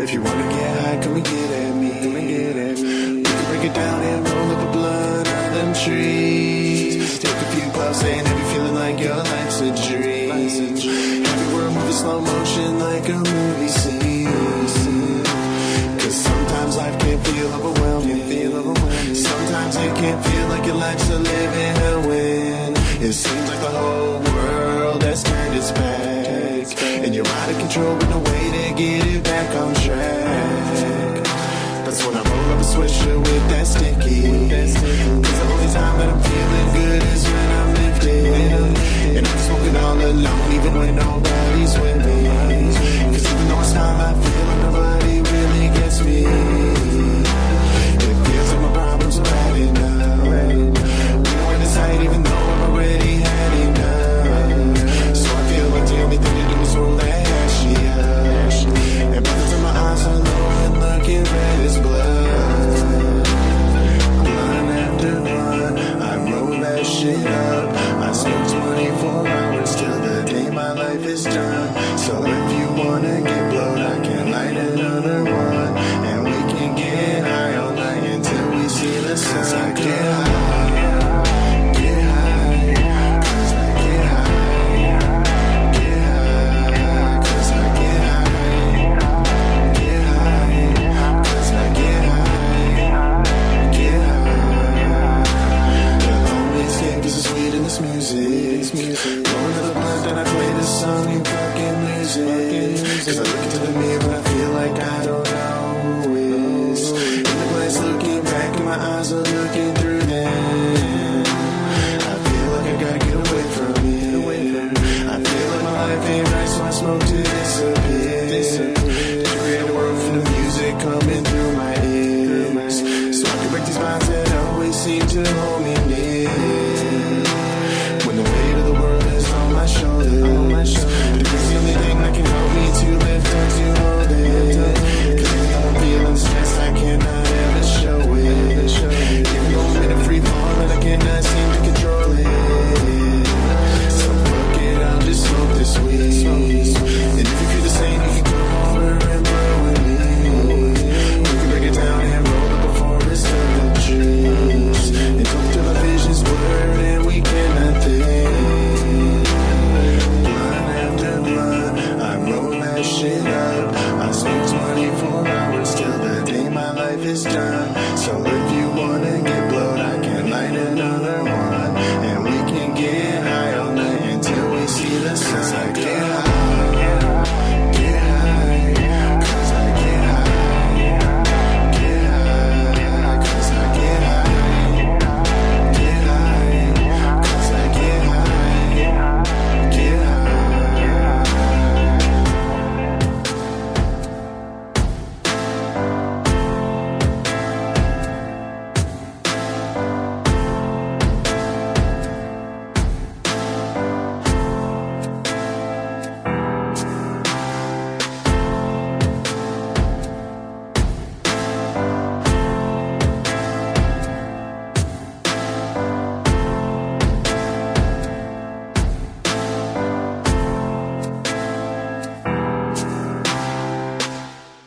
If you wanna get high, come and get at me. Come and get at me. We can break it down and roll up a blunt on them trees. Take a few puffs and if you're feeling like your life's a dream. Have a world Every word moving slow motion like a movie scene. Cause sometimes life can feel overwhelming. Feel overwhelming. Sometimes it can feel like your life's a living hell when it seems like the whole world has turned its back. And you're out of control with no way to get it back on track. That's when I roll up a swisher with that sticky. Cause the only time shit up. I snooze 24 hours till the day my life is done. music. It's music. inside.